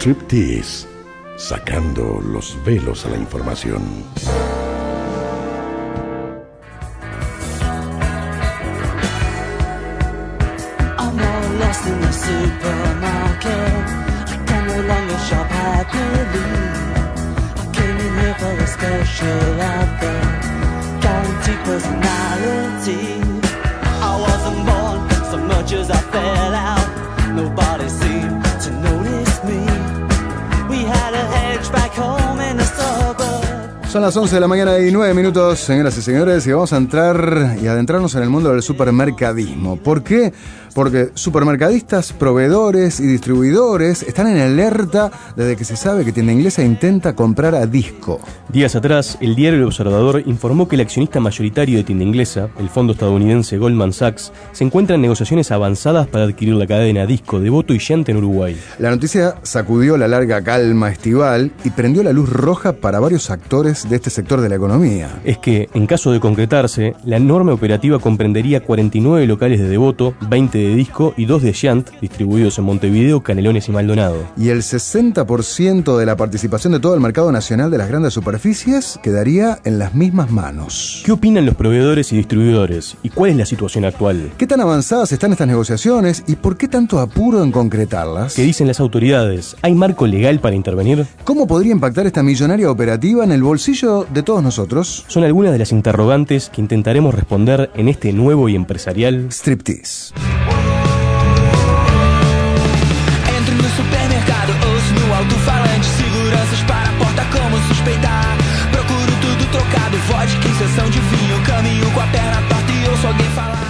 Striptease, sacando los velos a la información. Las 11 de la mañana y 9 minutos, señoras y señores, y vamos a entrar y adentrarnos en el mundo del supermercadismo. ¿Por qué? Porque supermercadistas, proveedores y distribuidores están en alerta desde que se sabe que Tienda Inglesa intenta comprar a Disco. Días atrás, el diario El Observador informó que el accionista mayoritario de Tienda Inglesa, el fondo estadounidense Goldman Sachs, se encuentra en negociaciones avanzadas para adquirir la cadena Disco de Voto y Llante en Uruguay. La noticia sacudió la larga calma estival y prendió la luz roja para varios actores de este sector de la economía. Es que, en caso de concretarse, la norma operativa comprendería 49 locales de Devoto, 20 de Disco y 2 de Shant, distribuidos en Montevideo, Canelones y Maldonado. Y el 60% de la participación de todo el mercado nacional de las grandes superficies quedaría en las mismas manos. ¿Qué opinan los proveedores y distribuidores? ¿Y cuál es la situación actual? ¿Qué tan avanzadas están estas negociaciones y por qué tanto apuro en concretarlas? ¿Qué dicen las autoridades? ¿Hay marco legal para intervenir? ¿Cómo podría impactar esta millonaria operativa en el bolsillo de todos nosotros? Son algunas de las interrogantes que intentaremos responder en este nuevo y empresarial Striptease. don't you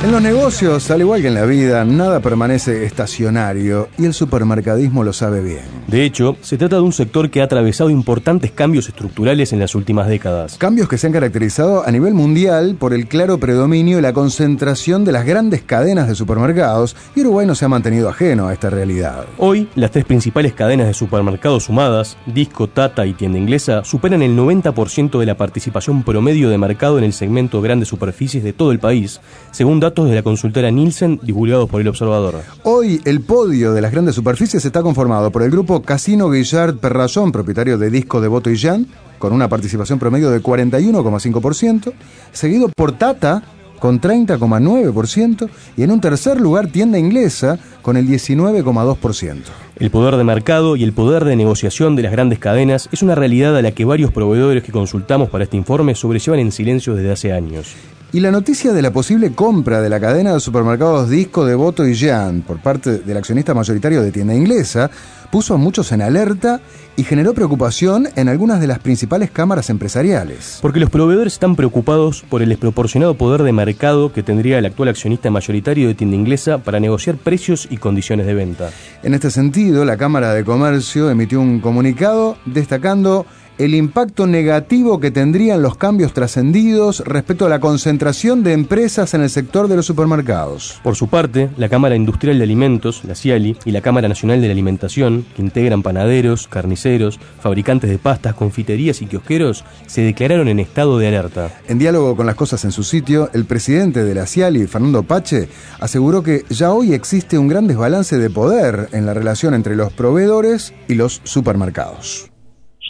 En los negocios, al igual que en la vida, nada permanece estacionario y el supermercadismo lo sabe bien. De hecho, se trata de un sector que ha atravesado importantes cambios estructurales en las últimas décadas. Cambios que se han caracterizado a nivel mundial por el claro predominio y la concentración de las grandes cadenas de supermercados y Uruguay no se ha mantenido ajeno a esta realidad. Hoy, las tres principales cadenas de supermercados sumadas, Disco, Tata y Tienda Inglesa, superan el 90% de la participación promedio de mercado en el segmento grandes superficies de todo el país, según datos de la consultora Nielsen divulgados por el Observador. Hoy el podio de las grandes superficies está conformado por el grupo Casino Guillard Perrayón, propietario de Disco de Voto y Jan, con una participación promedio de 41,5%, seguido por Tata con 30,9% y en un tercer lugar Tienda Inglesa con el 19,2%. El poder de mercado y el poder de negociación de las grandes cadenas es una realidad a la que varios proveedores que consultamos para este informe sobrellevan en silencio desde hace años. Y la noticia de la posible compra de la cadena de supermercados Disco de Voto y Jan por parte del accionista mayoritario de tienda inglesa puso a muchos en alerta y generó preocupación en algunas de las principales cámaras empresariales. Porque los proveedores están preocupados por el desproporcionado poder de mercado que tendría el actual accionista mayoritario de tienda inglesa para negociar precios y condiciones de venta. En este sentido, la Cámara de Comercio emitió un comunicado destacando el impacto negativo que tendrían los cambios trascendidos respecto a la concentración de empresas en el sector de los supermercados. Por su parte, la Cámara Industrial de Alimentos, la CIALI, y la Cámara Nacional de la Alimentación, que integran panaderos, carniceros, fabricantes de pastas, confiterías y kiosqueros, se declararon en estado de alerta. En diálogo con las cosas en su sitio, el presidente de la CIALI, Fernando Pache, aseguró que ya hoy existe un gran desbalance de poder en la relación entre los proveedores y los supermercados.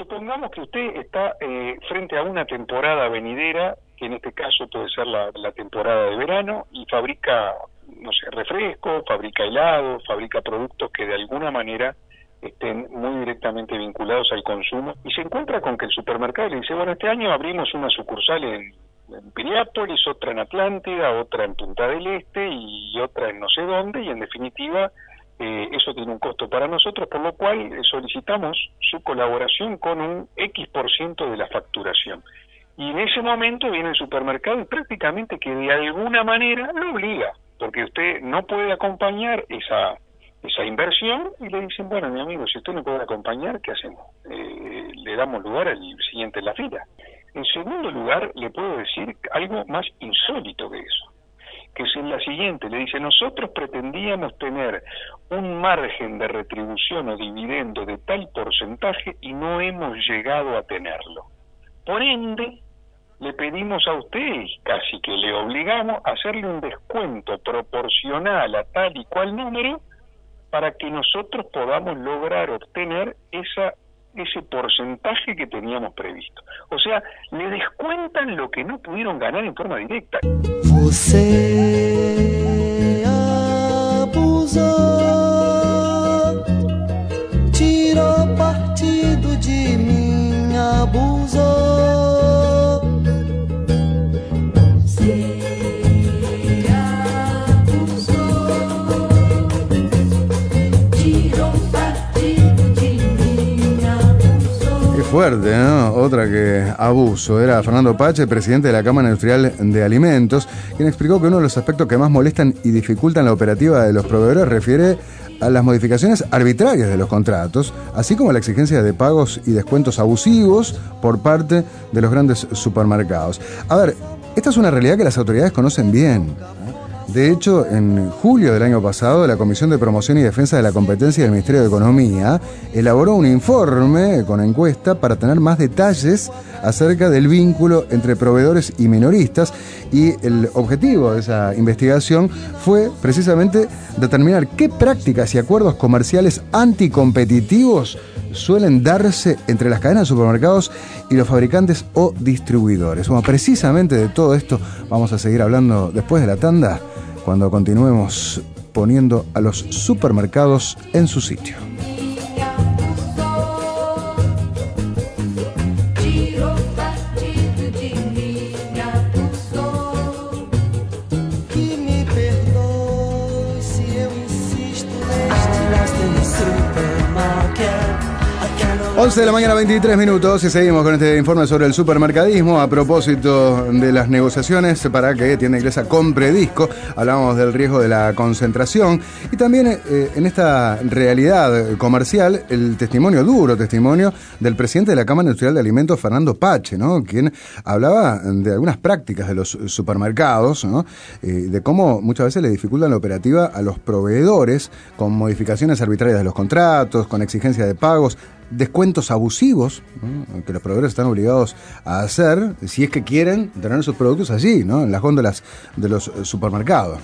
Supongamos que usted está eh, frente a una temporada venidera, que en este caso puede ser la, temporada de verano, y fabrica, no sé, refrescos, fabrica helados, fabrica productos que de alguna manera estén muy directamente vinculados al consumo, y se encuentra con que el supermercado le dice, bueno, este año abrimos una sucursal en, en Piriápolis, otra en Atlántida, otra en Punta del Este y otra en no sé dónde, y en definitiva eh, eso tiene un costo para nosotros, por lo cual eh, solicitamos su colaboración con un X por ciento de la facturación. Y en ese momento viene el supermercado y prácticamente que de alguna manera lo obliga, porque usted no puede acompañar esa esa inversión y le dicen, bueno, mi amigo, si usted no puede acompañar, ¿qué hacemos? Eh, le damos lugar al siguiente en la fila. En segundo lugar, le puedo decir algo más insólito que eso que es la siguiente, le dice, nosotros pretendíamos tener un margen de retribución o dividendo de tal porcentaje y no hemos llegado a tenerlo. Por ende, le pedimos a usted, casi que le obligamos, a hacerle un descuento proporcional a tal y cual número para que nosotros podamos lograr obtener esa ese porcentaje que teníamos previsto. O sea, le descuentan lo que no pudieron ganar en forma directa. ¿No? Otra que abuso. Era Fernando Pache, presidente de la Cámara Industrial de Alimentos, quien explicó que uno de los aspectos que más molestan y dificultan la operativa de los proveedores refiere a las modificaciones arbitrarias de los contratos, así como a la exigencia de pagos y descuentos abusivos por parte de los grandes supermercados. A ver, esta es una realidad que las autoridades conocen bien. De hecho, en julio del año pasado, la Comisión de Promoción y Defensa de la Competencia del Ministerio de Economía elaboró un informe con encuesta para tener más detalles acerca del vínculo entre proveedores y minoristas y el objetivo de esa investigación fue precisamente determinar qué prácticas y acuerdos comerciales anticompetitivos suelen darse entre las cadenas de supermercados y los fabricantes o distribuidores. Precisamente de todo esto vamos a seguir hablando después de la tanda, cuando continuemos poniendo a los supermercados en su sitio. 11 de la mañana, 23 minutos, y seguimos con este informe sobre el supermercadismo. A propósito de las negociaciones para que Tienda Inglesa compre disco, hablábamos del riesgo de la concentración y también eh, en esta realidad comercial, el testimonio, duro testimonio del presidente de la Cámara Industrial de Alimentos, Fernando Pache, ¿no? quien hablaba de algunas prácticas de los supermercados, ¿no? Eh, de cómo muchas veces le dificultan la operativa a los proveedores con modificaciones arbitrarias de los contratos, con exigencia de pagos descuentos abusivos que los proveedores están obligados a hacer si es que quieren tener sus productos allí, ¿no? en las góndolas de los eh, supermercados.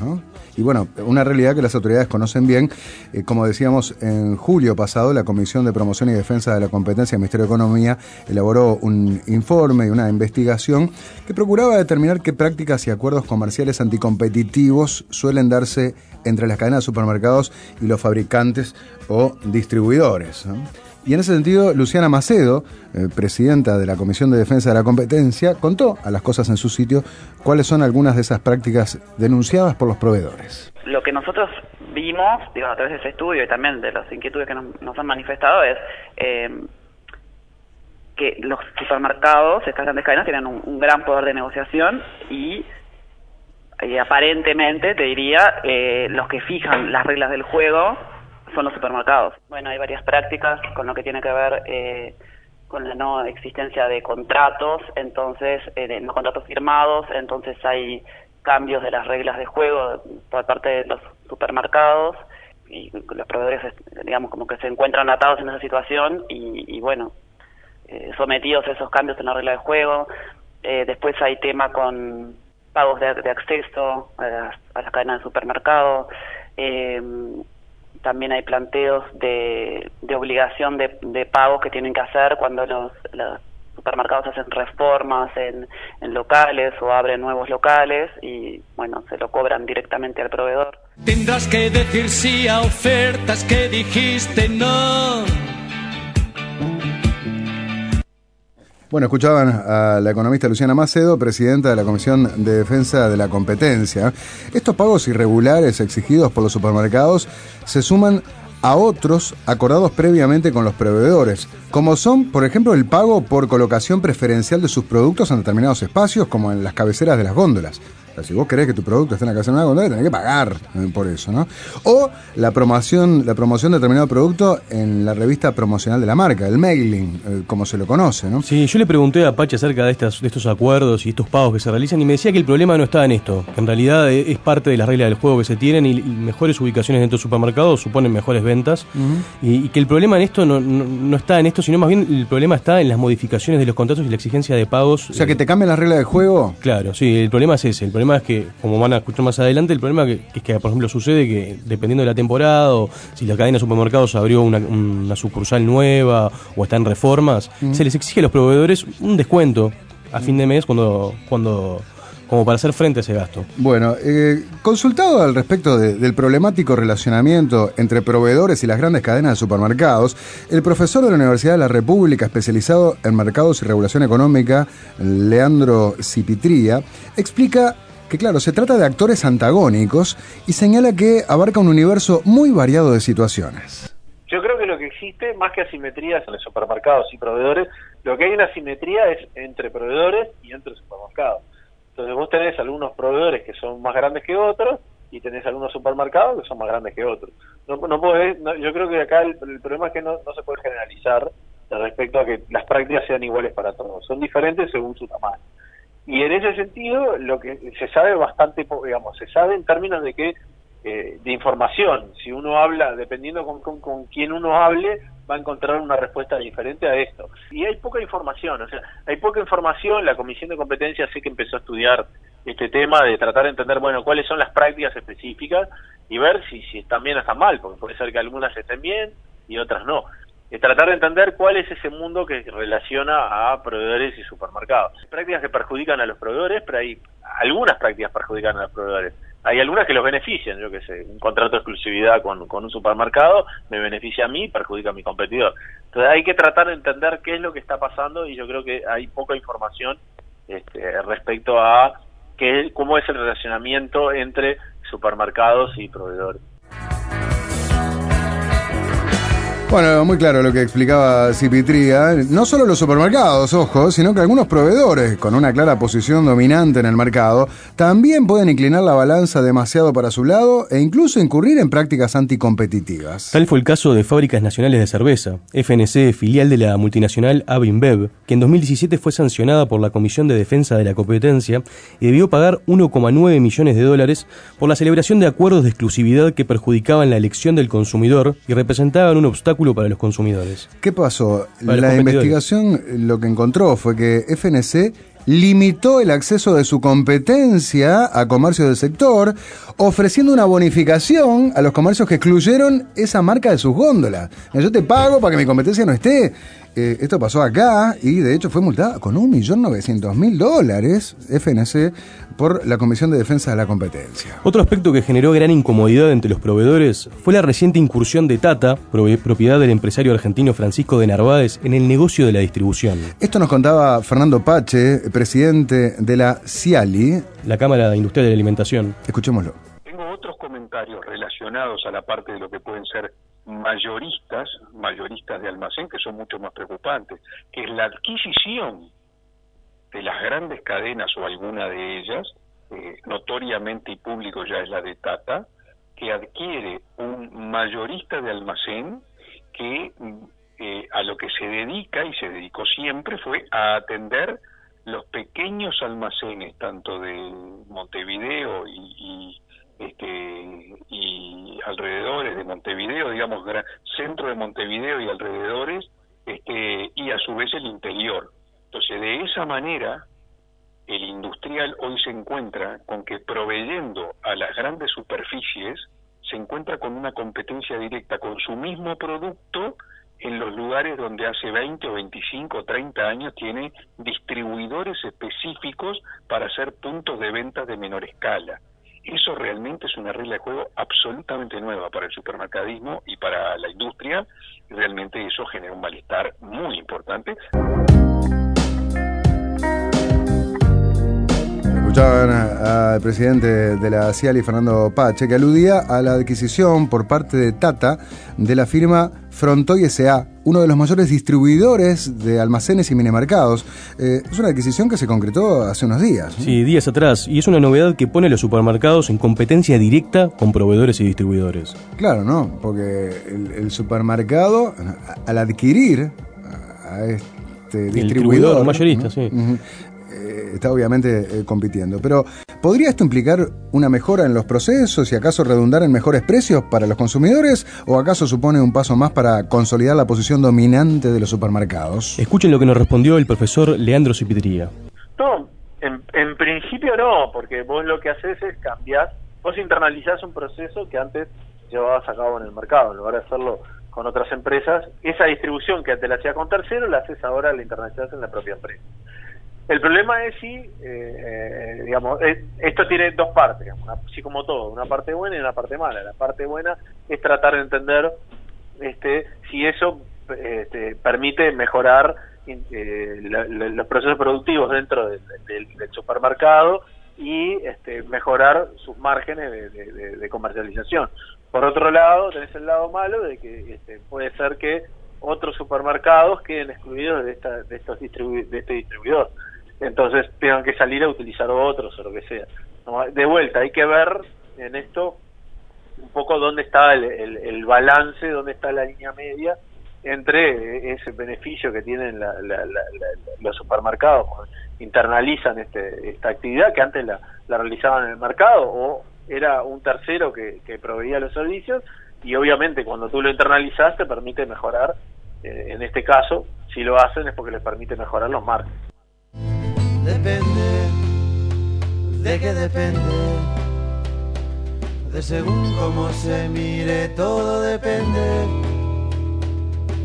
Y bueno, una realidad que las autoridades conocen bien. Eh, como decíamos, en julio pasado la Comisión de Promoción y Defensa de la Competencia del Ministerio de Economía elaboró un informe y una investigación que procuraba determinar qué prácticas y acuerdos comerciales anticompetitivos suelen darse entre las cadenas de supermercados y los fabricantes o distribuidores. Y en ese sentido, Luciana Macedo, eh, presidenta de la Comisión de Defensa de la Competencia, contó a las cosas en su sitio cuáles son algunas de esas prácticas denunciadas por los proveedores. Lo que nosotros vimos, digo, a través de ese estudio y también de las inquietudes que nos, han manifestado es eh, que los supermercados, estas grandes cadenas, tienen un, gran poder de negociación y, y aparentemente, te diría, eh, los que fijan las reglas del juego son los supermercados. Bueno, hay varias prácticas con lo que tiene que ver eh, con la no existencia de contratos, entonces, eh, de no contratos firmados, entonces hay cambios de las reglas de juego por parte de los supermercados y los proveedores, digamos, como que se encuentran atados en esa situación y, y bueno, eh, sometidos a esos cambios en la regla de juego. Eh, después hay tema con pagos de, de acceso a las, a las cadenas de supermercado. Eh, también hay planteos de, obligación de, de pago que tienen que hacer cuando los, los supermercados hacen reformas en, en locales o abren nuevos locales y bueno, se lo cobran directamente al proveedor. Tendrás que decir sí a ofertas que dijiste no. Bueno, escuchaban a la economista Luciana Macedo, presidenta de la Comisión de Defensa de la Competencia. Estos pagos irregulares exigidos por los supermercados se suman a otros acordados previamente con los proveedores, como son, por ejemplo, el pago por colocación preferencial de sus productos en determinados espacios, como en las cabeceras de las góndolas. Sea, si vos querés que tu producto esté en la cabecera de una góndola, tenés que pagar eh, por eso, ¿no? O la promoción, la promoción de determinado producto en la revista promocional de la marca, el mailing, eh, como se lo conoce, ¿no? Sí, yo le pregunté a Pache acerca de, estas, de estos acuerdos y estos pagos que se realizan y me decía que el problema no está en esto, que en realidad e- es parte de las reglas del juego que se tienen y, y mejores ubicaciones dentro del supermercado suponen mejores ventas y, y que el problema en esto no, no, no está en esto, sino más bien el problema está en las modificaciones de los contratos y la exigencia de pagos. O sea, que te cambian las reglas del juego. Claro, sí, el problema es ese. El problema problema es que, como van a escuchar más adelante, el problema que, es que, por ejemplo, sucede que dependiendo de la temporada o si la cadena de supermercados abrió una, una sucursal nueva o está en reformas, se les exige a los proveedores un descuento a fin de mes cuando, cuando como para hacer frente a ese gasto. Bueno, eh, consultado al respecto de- del problemático relacionamiento entre proveedores y las grandes cadenas de supermercados, el profesor de la Universidad de la República, especializado en mercados y regulación económica, Leandro Cipitría, explica que, claro, se trata de actores antagónicos y señala que abarca un universo muy variado de situaciones. Yo creo que lo que existe, más que asimetrías en los supermercados y proveedores, lo que hay una asimetría es entre proveedores y entre supermercados. Entonces vos tenés algunos proveedores que son más grandes que otros y tenés algunos supermercados que son más grandes que otros. No, no podés- no, yo creo que acá el, problema es que no se puede generalizar respecto a que las prácticas sean iguales para todos. Son diferentes según su tamaño. Y en ese sentido, lo que se sabe bastante, digamos, se sabe en términos de que eh, de información. Si uno habla, dependiendo con, con, con quién uno hable, va a encontrar una respuesta diferente a esto. Y hay poca información, o sea, hay poca información. La Comisión de Competencia sé que empezó a estudiar este tema de tratar de entender, bueno, cuáles son las prácticas específicas y ver si, si están bien están mal, porque puede ser que algunas estén bien y otras no. Es tratar de entender cuál es ese mundo que relaciona a proveedores y supermercados. Prácticas que perjudican a los proveedores, pero hay algunas prácticas perjudican a los proveedores. Hay algunas que los benefician, yo que sé, un contrato de exclusividad con, con un supermercado me beneficia a mí perjudica a mi competidor. Entonces hay que tratar de entender qué es lo que está pasando y yo creo que hay poca información este, respecto a qué, cómo es el relacionamiento entre supermercados y proveedores. Bueno, muy claro lo que explicaba Cipitría. No solo los supermercados, ojo, sino que algunos proveedores con una clara posición dominante en el mercado también pueden inclinar la balanza demasiado para su lado e incluso incurrir en prácticas anticompetitivas. Tal fue el caso de Fábricas Nacionales de Cerveza, FNC, filial de la multinacional Avinbev, que en 2017 fue sancionada por la Comisión de Defensa de la Competencia y debió pagar 1,9 millones de dólares por la celebración de acuerdos de exclusividad que perjudicaban la elección del consumidor y representaban un obstáculo para los consumidores. ¿Qué pasó? Para la investigación lo que encontró fue que FNC limitó el acceso de su competencia a comercios del sector, ofreciendo una bonificación a los comercios que excluyeron esa marca de sus góndolas. Yo te pago para que mi competencia no esté. Eh, esto pasó acá y de hecho fue multada con 1.900.000 dólares FNC por la Comisión de Defensa de la Competencia. Otro aspecto que generó gran incomodidad entre los proveedores fue la reciente incursión de Tata, propiedad del empresario argentino Francisco de Narváez, en el negocio de la distribución. Esto nos contaba Fernando Pache, presidente de la CIALI. La Cámara Industrial de la Alimentación. Escuchémoslo. Tengo otros comentarios relacionados a la parte de lo que pueden ser mayoristas, mayoristas de almacén, que son mucho más preocupantes, que es la adquisición de las grandes cadenas o alguna de ellas, eh, notoriamente y público ya es la de Tata, que adquiere un mayorista de almacén que eh, a lo que se dedica y se dedicó siempre fue a atender los pequeños almacenes, tanto de Montevideo y, y, este, alrededores de Montevideo, digamos, centro de Montevideo y alrededores, este, y a su vez el interior. Entonces, de esa manera, el industrial hoy se encuentra con que proveyendo a las grandes superficies, se encuentra con una competencia directa con su mismo producto en los lugares donde hace 20 o 25 o 30 años tiene distribuidores específicos para hacer puntos de venta de menor escala. Eso realmente es una regla de juego absolutamente nueva para el supermercadismo y para la industria. Realmente eso genera un malestar muy importante. Escuchaban al presidente de la CIALI, Fernando Pache, que aludía a la adquisición por parte de Tata de la firma Frontoy S.A., uno de los mayores distribuidores de almacenes y minimercados. Eh, es una adquisición que se concretó hace unos días. Sí, días atrás, y es una novedad que pone a los supermercados en competencia directa con proveedores y distribuidores. Claro, ¿no? Porque el, el supermercado, al adquirir a este distribuidor, distribuidor mayorista, ¿no? sí. Eh, está obviamente eh, compitiendo. Pero, ¿podría esto implicar una mejora en los procesos y acaso redundar en mejores precios para los consumidores? ¿O acaso supone un paso más para consolidar la posición dominante de los supermercados? Escuchen lo que nos respondió el profesor Leandro Cipitría. No, En, en principio no, porque vos lo que haces es cambiar, vos internalizás un proceso que antes llevabas a cabo en el mercado, en lugar de hacerlo con otras empresas, esa distribución que antes la hacía con terceros, la haces ahora, la internacionalizas en la propia empresa. El problema es si, eh, eh, digamos, esto tiene dos partes, una- así como todo, una parte buena y una parte mala. La parte buena es tratar de entender este, si eso este, permite mejorar eh, la- los procesos productivos dentro del, del- supermercado y este, mejorar sus márgenes de, de- de- de comercialización. Por otro lado, tenés el lado malo de que este, puede ser que otros supermercados queden excluidos de, esta, de, estos distribu- de este distribuidor. Entonces tengan que salir a utilizar otros o lo que sea. De vuelta, hay que ver en esto un poco dónde está el, el- balance, dónde está la línea media entre ese beneficio que tienen la- la- la- los supermercados internalizan este, esta actividad que antes la, realizaban en el mercado o era un tercero que, que proveía los servicios y obviamente cuando tú lo internalizas te permite mejorar, eh, en este caso, si lo hacen es porque les permite mejorar los márgenes. Depende, de qué depende, de según cómo se mire, todo depende,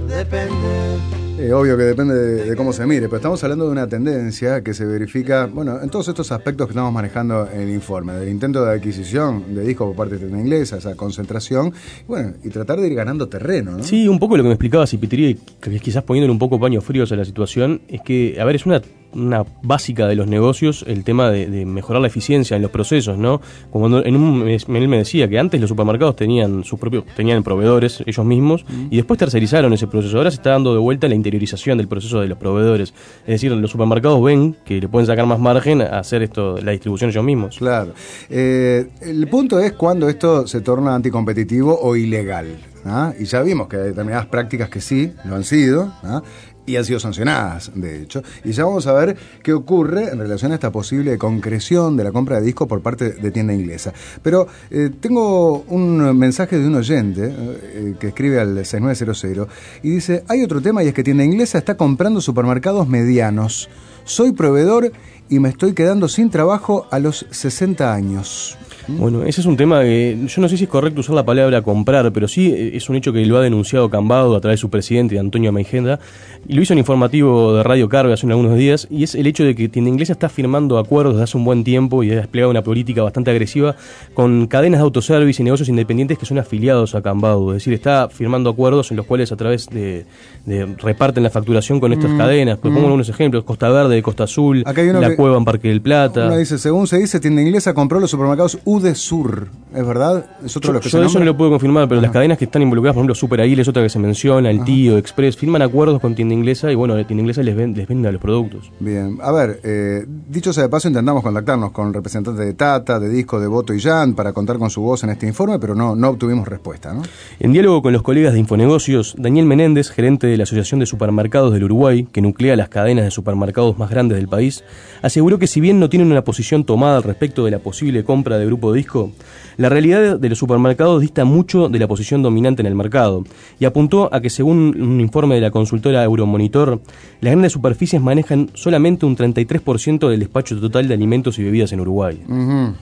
depende. Eh, obvio que depende de, de cómo se mire, pero estamos hablando de una tendencia que se verifica, bueno, en todos estos aspectos que estamos manejando en el informe, del intento de adquisición de discos por parte de tienda inglesa, esa concentración, y bueno, y tratar de ir ganando terreno, ¿no? Sí, un poco lo que me explicaba Cipitri, y que quizás poniéndole un poco paños fríos a la situación, es que, a ver, es una, una básica de los negocios el tema de, de mejorar la eficiencia en los procesos, ¿no? Como cuando en un, él me decía que antes los supermercados tenían sus propios, tenían proveedores ellos mismos, y después tercerizaron ese proceso. Ahora se está dando de vuelta la interiorización del proceso de los proveedores. Es decir, los supermercados ven que le pueden sacar más margen a hacer esto, la distribución ellos mismos. Claro. Eh, el punto es cuando esto se torna anticompetitivo o ilegal. ¿ah? Y ya vimos que hay determinadas prácticas que sí lo han sido. ¿ah? Y han sido sancionadas, de hecho. Y ya vamos a ver qué ocurre en relación a esta posible concreción de la compra de discos por parte de tienda inglesa. Pero eh, tengo un mensaje de un oyente eh, que escribe al 6900 y dice, hay otro tema y es que tienda inglesa está comprando supermercados medianos. Soy proveedor y me estoy quedando sin trabajo a los 60 años. Bueno, ese es un tema que yo no sé si es correcto usar la palabra comprar, pero sí eh, es un hecho que lo ha denunciado Cambado a través de su presidente, Antonio Meijenda, y lo hizo en informativo de Radio Carga hace algunos días, y es el hecho de que Tienda Inglesa está firmando acuerdos desde hace un buen tiempo y ha desplegado una política bastante agresiva con cadenas de autoservice y negocios independientes que son afiliados a Cambado, es decir, está firmando acuerdos en los cuales a través de, de reparten la facturación con estas Mm, cadenas. Pues mm. pongo algunos ejemplos, Costa Verde, Costa Azul, Acá hay uno La que- Cueva en Parque del Plata. Uno dice, según se dice, tienda inglesa compró los supermercados UDESUR. ¿Es verdad? ¿Es otro de Yo, los que yo se eso no lo puedo confirmar, pero las cadenas que están involucradas, por ejemplo, Super Aguil es otra que se menciona, El Tío, Express, firman acuerdos con tienda inglesa y bueno, la tienda inglesa les, ven- les vende los productos. Bien, a ver, eh, dicho sea de paso, intentamos contactarnos con representantes de Tata, de Disco, de Voto y Jan para contar con su voz en este informe, pero no, no obtuvimos respuesta, ¿no? En diálogo con los colegas de Infonegocios, Daniel Menéndez, gerente de la Asociación de Supermercados del Uruguay, que nuclea las cadenas de supermercados más grandes del país, aseguró que si bien no tienen una posición tomada al respecto de la posible compra de Disco, la realidad de los supermercados dista mucho de la posición dominante en el mercado y apuntó a que según un informe de la consultora Euromonitor, las grandes superficies manejan solamente un 33% del despacho total de alimentos y bebidas en Uruguay.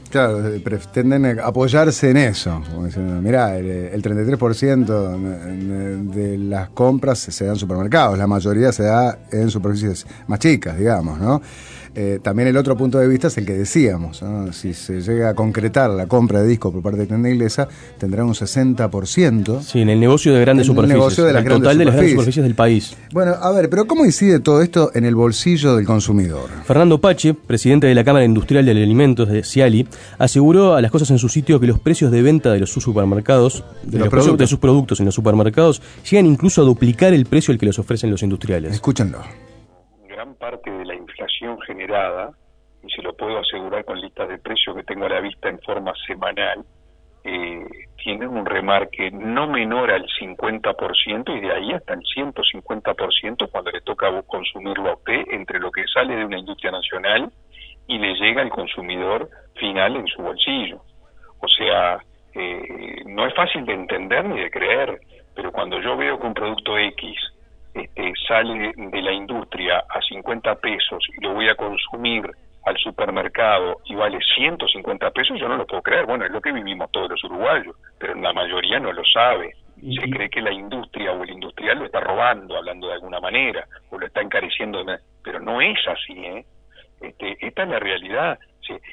Claro, eh, pretenden eh, apoyarse en eso. Mirá, el, el 33% de las compras se da en supermercados, la mayoría se da en superficies más chicas, digamos, ¿no? Eh, también el otro punto de vista es el que decíamos, ¿no? si se llega a concretar la compra de discos por parte de tienda inglesa, tendrá un 60%. Sí, en el negocio de grandes En el superficies. negocio de las el grandes total de las grandes superficies. del país. Bueno, a ver, pero ¿cómo incide todo esto en el bolsillo del consumidor? Fernando Pache, presidente de la Cámara Industrial de Alimentos de Ciali, aseguró a las cosas en su sitio que los precios de venta de los sus supermercados, de, los los productos. de sus productos en los supermercados, llegan incluso a duplicar el precio al que los ofrecen los industriales. Escúchenlo. gran parte generada, y se lo puedo asegurar con listas de precios que tengo a la vista en forma semanal, eh, tienen un remarque no menor al 50% y de ahí hasta el 150% cuando le toca consumirlo a usted entre lo que sale de una industria nacional y le llega al consumidor final en su bolsillo. O sea, eh, no es fácil de entender ni de creer, pero cuando yo veo que un producto X este, sale de la industria a 50 pesos y lo voy a consumir al supermercado y vale 150 pesos, yo no lo puedo creer. Bueno, es lo que vivimos todos los uruguayos, pero la mayoría no lo sabe. Se cree que la industria o el industrial lo está robando, hablando de alguna manera, o lo está encareciendo, pero no es así, ¿eh? Este, esta es la realidad.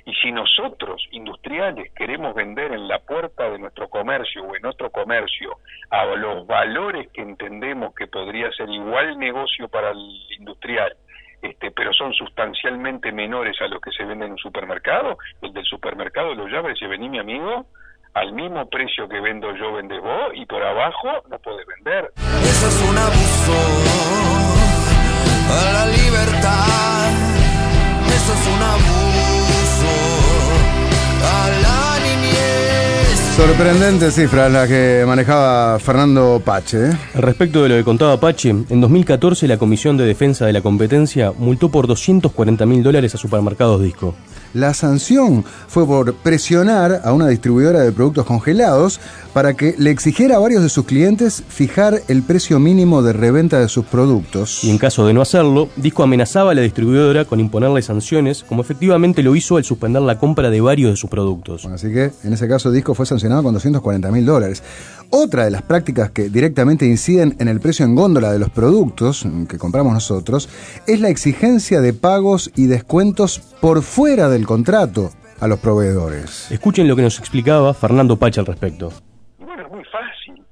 Y si nosotros, industriales, queremos vender en la puerta de nuestro comercio o en otro comercio a los valores que entendemos que podría ser igual negocio para el industrial, este, pero son sustancialmente menores a lo que se vende en un supermercado, el del supermercado lo llama y dice, vení mi amigo, al mismo precio que vendo yo, vendes vos, y por abajo no puedes vender. Eso es un abuso a la libertad. Niñez. Sorprendente cifra la que manejaba Fernando Pache. ¿eh? Respecto de lo que contaba Pache, en 2014 la Comisión de Defensa de la Competencia multó por 240 mil dólares a supermercados Disco. La sanción fue por presionar a una distribuidora de productos congelados para que le exigiera a varios de sus clientes fijar el precio mínimo de reventa de sus productos. Y en caso de no hacerlo, Disco amenazaba a la distribuidora con imponerle sanciones, como efectivamente lo hizo al suspender la compra de varios de sus productos. Bueno, así que en ese caso Disco fue sancionado con 240 mil dólares. Otra de las prácticas que directamente inciden en el precio en góndola de los productos que compramos nosotros es la exigencia de pagos y descuentos por fuera del contrato a los proveedores. Escuchen lo que nos explicaba Fernando Pache al respecto. Bueno, es muy fácil,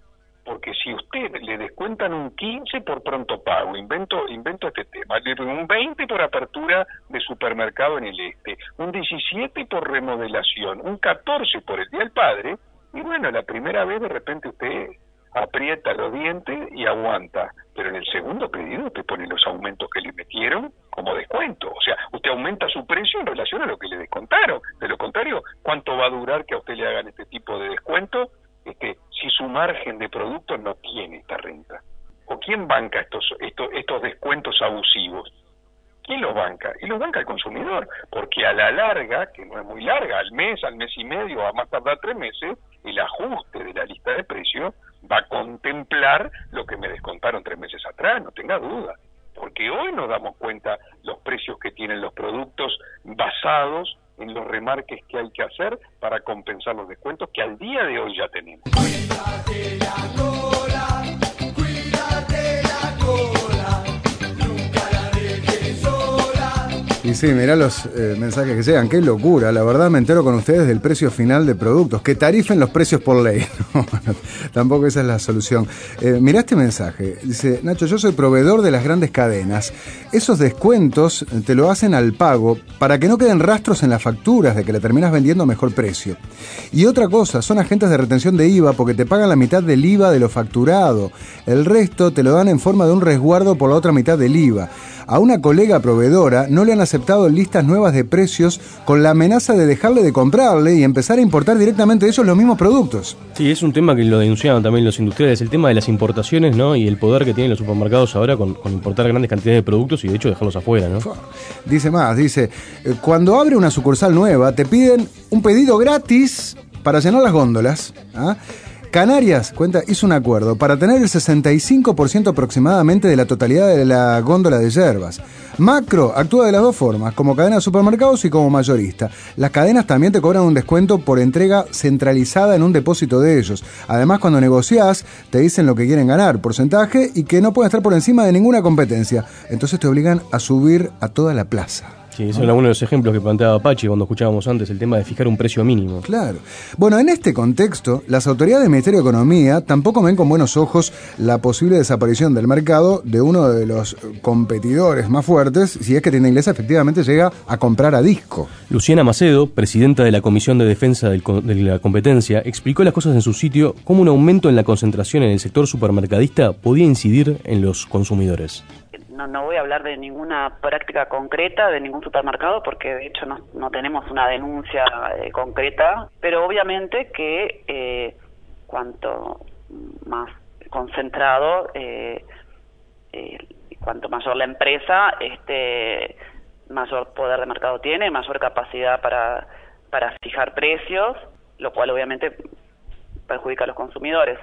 porque si usted le descuentan un 15 por pronto pago, invento, invento este tema, un 20 por apertura de supermercado en el este, un 17 por remodelación, un 14 por el Día del Padre, y bueno, la primera vez de repente usted aprieta los dientes y aguanta, pero en el segundo pedido usted pone los aumentos que le metieron como descuento, o sea, usted aumenta su precio en relación a lo que le descontaron, de lo contrario, ¿cuánto va a durar que a usted le hagan este tipo de descuento? Este, si su margen de producto no tiene esta renta. ¿O quién banca estos, estos, estos descuentos abusivos? ¿Quién los banca? Y los banca el consumidor, porque a la larga, que no es muy larga, al mes, al mes y medio, a más tardar tres meses, el ajuste de la lista de precios va a contemplar lo que me descontaron tres meses atrás, no tenga duda. Porque hoy nos damos cuenta los precios que tienen los productos basados en los remarques que hay que hacer para compensar los descuentos que al día de hoy ya tenemos. Sí, mirá los eh, mensajes que llegan, qué locura. La verdad me entero con ustedes del precio final de productos. Que tarifen los precios por ley. No, tampoco esa es la solución. Eh, mirá este mensaje. Dice, Nacho, yo soy proveedor de las grandes cadenas. Esos descuentos te lo hacen al pago para que no queden rastros en las facturas de que le terminas vendiendo a mejor precio. Y otra cosa, son agentes de retención de IVA porque te pagan la mitad del IVA de lo facturado. El resto te lo dan en forma de un resguardo por la otra mitad del IVA. A una colega proveedora no le han aceptado listas nuevas de precios con la amenaza de dejarle de comprarle y empezar a importar directamente de ellos los mismos productos. Sí, es un tema que lo denunciaban también los industriales, el tema de las importaciones ¿no? y el poder que tienen los supermercados ahora con, con importar grandes cantidades de productos y de hecho dejarlos afuera. ¿no? Dice más, dice, eh, cuando abre una sucursal nueva te piden un pedido gratis para llenar las góndolas. ¿ah? Canarias, cuenta, hizo un acuerdo para tener el 65% aproximadamente de la totalidad de la góndola de hierbas. Macro actúa de las dos formas, como cadena de supermercados y como mayorista. Las cadenas también te cobran un descuento por entrega centralizada en un depósito de ellos. Además, cuando negociás, te dicen lo que quieren ganar, porcentaje, y que no pueden estar por encima de ninguna competencia. Entonces te obligan a subir a toda la plaza. Sí, eso era uno de los ejemplos que planteaba Pachi cuando escuchábamos antes el tema de fijar un precio mínimo. Claro. Bueno, en este contexto, las autoridades del Ministerio de Economía tampoco ven con buenos ojos la posible desaparición del mercado de uno de los competidores más fuertes, si es que Tienda Inglesa efectivamente llega a comprar a disco. Luciana Macedo, presidenta de la Comisión de Defensa del de la Competencia, explicó las cosas en su sitio cómo un aumento en la concentración en el sector supermercadista podía incidir en los consumidores. No, no voy a hablar de ninguna práctica concreta de ningún supermercado porque de hecho no, no tenemos una denuncia eh, concreta, pero obviamente que eh, cuanto más concentrado, eh, eh, cuanto mayor la empresa, este mayor poder de mercado tiene, mayor capacidad para, para fijar precios, lo cual obviamente perjudica a los consumidores.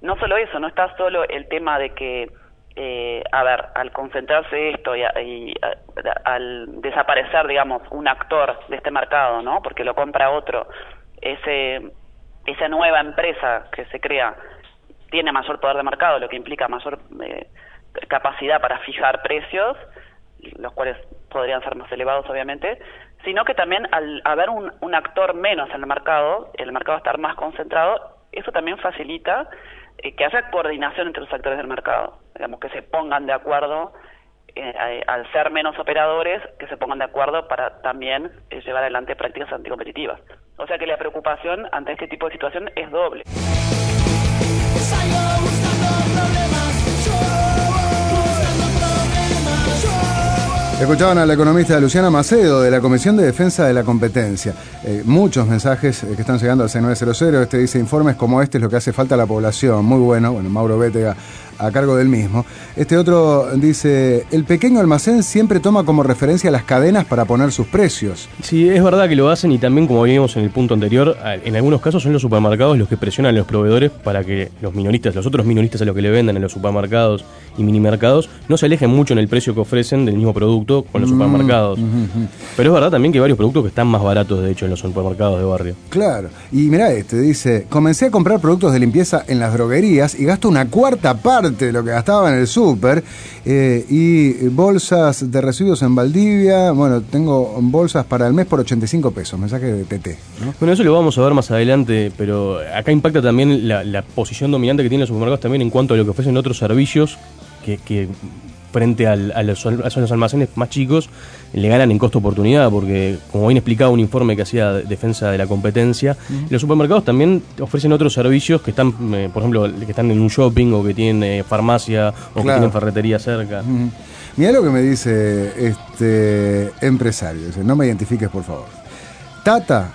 No solo eso, no está solo el tema de que eh, a ver, al concentrarse esto y, a- y a- al desaparecer, digamos, un actor de este mercado, ¿no? Porque lo compra otro, ese, esa nueva empresa que se crea tiene mayor poder de mercado, lo que implica mayor eh, capacidad para fijar precios, los cuales podrían ser más elevados, obviamente, sino que también al haber un, un actor menos en el mercado, el mercado estar más concentrado, eso también facilita eh, que haya coordinación entre los actores del mercado, digamos, que se pongan de acuerdo, eh, eh, al ser menos operadores, que se pongan de acuerdo para también eh, llevar adelante prácticas anticompetitivas. O sea que la preocupación ante este tipo de situación es doble. Escuchaban a la economista Luciana Macedo de la Comisión de Defensa de la Competencia. Muchos mensajes que están llegando al 6900. Este dice: informes como este es lo que hace falta a la población. Muy bueno. Bueno, Mauro Bétega a cargo del mismo. Este otro dice: el pequeño almacén siempre toma como referencia las cadenas para poner sus precios. Sí, es verdad que lo hacen y también, como vimos en el punto anterior, en algunos casos son los supermercados los que presionan a los proveedores para que los minoristas, los otros minoristas a los que le venden en los supermercados y minimercados, no se alejen mucho en el precio que ofrecen del mismo producto con los Mm, supermercados. ujú, ujú. Pero es verdad también que hay varios productos que están más baratos, de hecho, en los supermercados de barrio. Claro. Y mira este, dice, comencé a comprar productos de limpieza en las droguerías y gasto una cuarta parte de lo que gastaba en el súper. eh, y bolsas de residuos en Valdivia, bueno, tengo bolsas para el mes por 85 pesos, mensaje de TT. ¿no? Bueno, eso lo vamos a ver más adelante, pero acá impacta también la, posición dominante que tienen los supermercados también en cuanto a lo que ofrecen otros servicios que, frente a, los, a los almacenes más chicos le ganan en costo-oportunidad, porque como bien explicaba un informe que hacía de- Defensa de la Competencia, los supermercados también ofrecen otros servicios que están, eh, por ejemplo, que están en un shopping o que tienen eh, farmacia o que tienen ferretería cerca. Ujú. Mirá lo que me dice este empresario. Dice, no me identifiques, por favor. Tata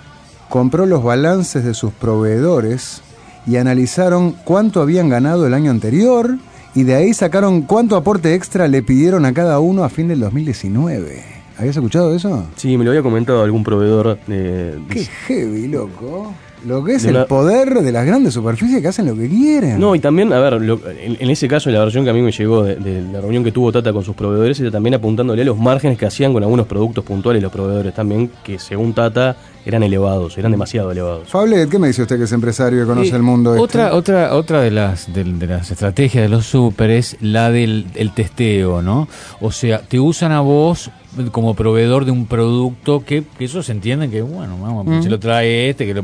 compró los balances de sus proveedores y analizaron cuánto habían ganado el año anterior y de ahí sacaron cuánto aporte extra le pidieron a cada uno a fin del 2019. ¿Habías escuchado eso? Sí, me lo había comentado algún proveedor. eh, Qué heavy, loco. Lo que es el una- poder de las grandes superficies que hacen lo que quieren. No, y también, a ver, lo- en, en ese caso, la versión que a mí me llegó de, de la reunión que tuvo Tata con sus proveedores, era también apuntándole a los márgenes que hacían con algunos productos puntuales los proveedores también, que según Tata eran elevados, eran demasiado elevados. Fable, ¿qué me dice usted que es empresario y conoce el mundo? este? Otra, otra, otra de las de, de las estrategias de los super es la del el testeo, ¿no? O sea, te usan a vos como proveedor de un producto que, que ellos entienden que, bueno, vamos, Mm. se lo trae este, que lo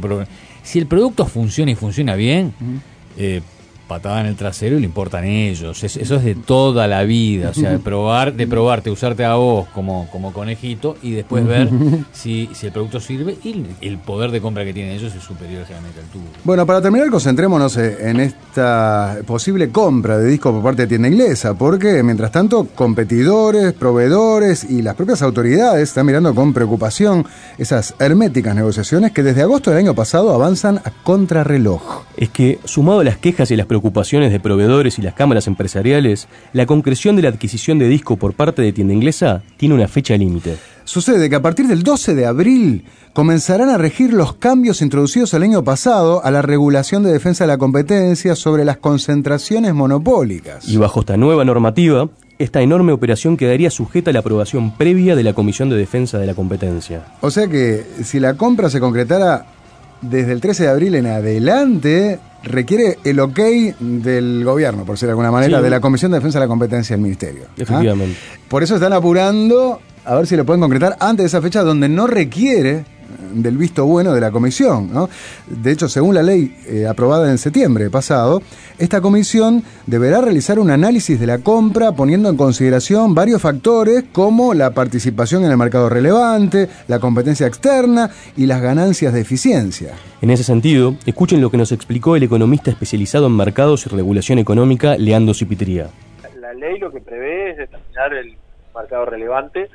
Si el producto funciona y funciona bien, eh, patada en el trasero y le importan ellos. Es- eso es de toda la vida. O sea, de probar, de probarte, usarte a vos como, como conejito y después ver si, si el producto sirve y el, poder de compra que tienen ellos es superior generalmente al tuyo. Bueno, para terminar, concentrémonos eh, en esta posible compra de discos por parte de tienda inglesa, porque mientras tanto, competidores, proveedores y las propias autoridades están mirando con preocupación esas herméticas negociaciones que desde agosto del año pasado avanzan a contrarreloj. Es que, sumado a las quejas y las preocupaciones de proveedores y las cámaras empresariales, la concreción de la adquisición de disco por parte de tienda inglesa tiene una fecha límite. Sucede que a partir del 12 de abril comenzarán a regir los cambios introducidos el año pasado a la regulación de defensa de la competencia sobre las concentraciones monopólicas. Y bajo esta nueva normativa, esta enorme operación quedaría sujeta a la aprobación previa de la Comisión de Defensa de la Competencia. O sea que si la compra se concretara desde el 13 de abril en adelante, requiere el ok del gobierno, por decir de alguna manera, Sí. de la Comisión de Defensa de la Competencia del Ministerio. ¿ah? Efectivamente. Por eso están apurando a ver si lo pueden concretar antes de esa fecha donde no requiere del visto bueno de la comisión. ¿no? De hecho, según la ley eh, aprobada en septiembre pasado, esta comisión deberá realizar un análisis de la compra poniendo en consideración varios factores como la participación en el mercado relevante, la competencia externa y las ganancias de eficiencia. En ese sentido, escuchen lo que nos explicó el economista especializado en mercados y regulación económica, Leandro Cipitría. La ley lo que prevé es determinar el mercado relevante,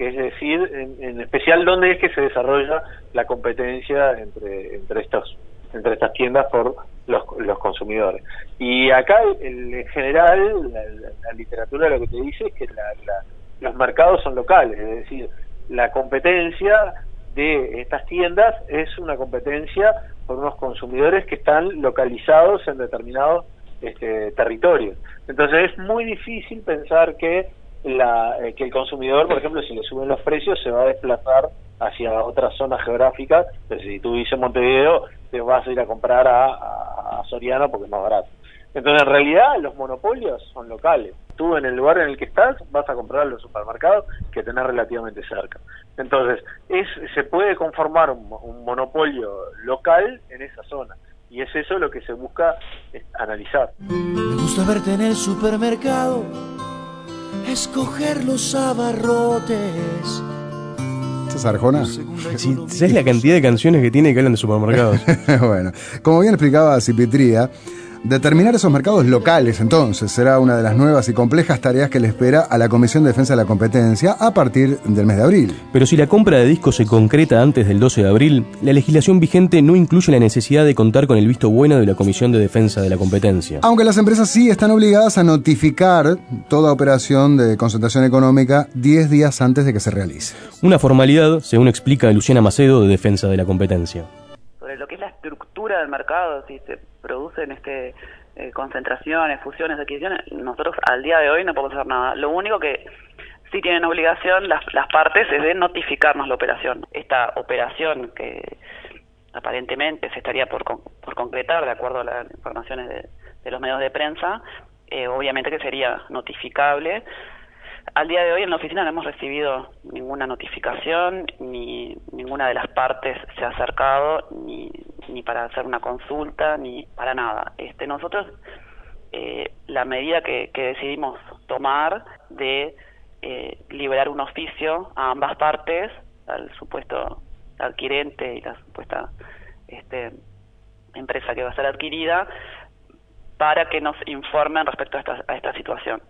que es decir, en, en especial dónde es que se desarrolla la competencia entre, entre estos entre estas tiendas por los, los consumidores. Y acá, el- en general, la, literatura lo que te dice es que la- los mercados son locales, es decir, la competencia de estas tiendas es una competencia por unos consumidores que están localizados en determinados este, territorios. Entonces es muy difícil pensar que, la, eh, que el consumidor, por ejemplo, si le suben los precios, se va a desplazar hacia otras zonas geográficas. Entonces, si tú vives en Montevideo, te vas a ir a comprar a, Soriano porque es más barato. Entonces, en realidad, los monopolios son locales. Tú en el lugar en el que estás vas a comprar los supermercados que tenés relativamente cerca. Entonces, es, se puede conformar un, un monopolio local en esa zona. Y es eso lo que se busca analizar. Me gusta verte en el supermercado, escoger los abarrotes. ¿Estás Arjona? Si sabes la cantidad de canciones que tiene que hablan de supermercados. bueno, como bien explicaba Cipitría, Determinar esos mercados locales, entonces, será una de las nuevas y complejas tareas que le espera a la Comisión de Defensa de la Competencia a partir del mes de abril. Pero si la compra de discos se concreta antes del 12 de abril, la legislación vigente no incluye la necesidad de contar con el visto bueno de la Comisión de Defensa de la Competencia. Aunque las empresas sí están obligadas a notificar toda operación de concentración económica 10 días antes de que se realice. Una formalidad, según explica Luciana Macedo de Defensa de la Competencia. Del mercado, si se producen este eh, concentraciones, fusiones, adquisiciones, nosotros al día de hoy no podemos hacer nada. Lo único que sí tienen obligación las, las partes es de notificarnos la operación. Esta operación que aparentemente se estaría por, con- por concretar de acuerdo a las informaciones de, de los medios de prensa, eh, obviamente que sería notificable. Al día de hoy en la oficina no hemos recibido ninguna notificación, ni ninguna de las partes se ha acercado, ni, ni para hacer una consulta, ni para nada. Este, nosotros, eh, la medida que, decidimos tomar de eh, liberar un oficio a ambas partes, al supuesto adquirente y la supuesta este, empresa que va a ser adquirida, para que nos informen respecto a esta, a esta situación.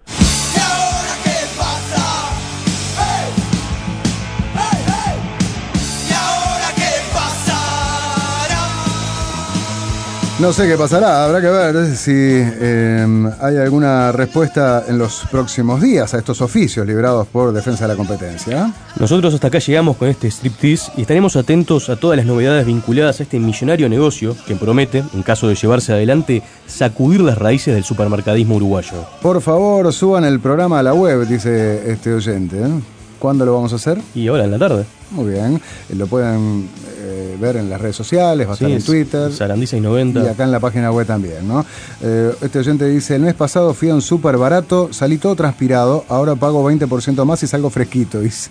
No sé qué pasará, habrá que ver si eh, hay alguna respuesta en los próximos días a estos oficios liberados por Defensa de la Competencia. Nosotros hasta acá llegamos con este striptease y estaremos atentos a todas las novedades vinculadas a este millonario negocio que promete, en caso de llevarse adelante, sacudir las raíces del supermercadismo uruguayo. Por favor, suban el programa a la web, dice este oyente. ¿eh? ¿Cuándo lo vamos a hacer? Y ahora en la tarde. Muy bien. Eh, Lo pueden eh, ver en las redes sociales, va a estar Sí, en Twitter. Sarandí 690. Y acá en la página web también, ¿no? Eh, este oyente dice, el mes pasado fui a un súper barato, salí todo transpirado, ahora pago 20% más y salgo fresquito, dice.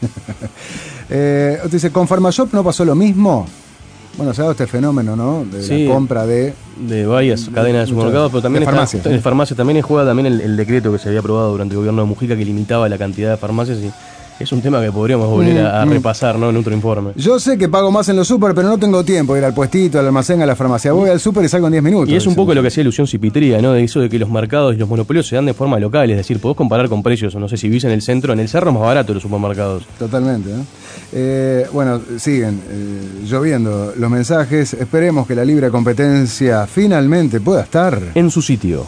eh, dice, ¿con Farmashop no pasó lo mismo? Bueno, se ha dado este fenómeno, ¿no? De Sí. la compra de... de varias cadenas de supermercados, pero también De está- farmacias. en farmacia también juega también el, el decreto que se había aprobado durante el gobierno de Mujica que limitaba la cantidad de farmacias y es un tema que podríamos volver a, a Mm, mm. repasar ¿no? en otro informe. Yo sé que pago más en los súper, pero no tengo tiempo de ir al puestito, al almacén, a la farmacia. Voy al súper y salgo en 10 minutos. Y es un poco lo que hacía ilusión Cipitría, ¿no? De eso de que los mercados y los monopolios se dan de forma local, es decir, podés comparar con precios, no sé si vivís en el centro, en el cerro es más barato los supermercados. Totalmente. ¿no? Eh, bueno, siguen eh, lloviendo los mensajes. Esperemos que la libre competencia finalmente pueda estar En su sitio.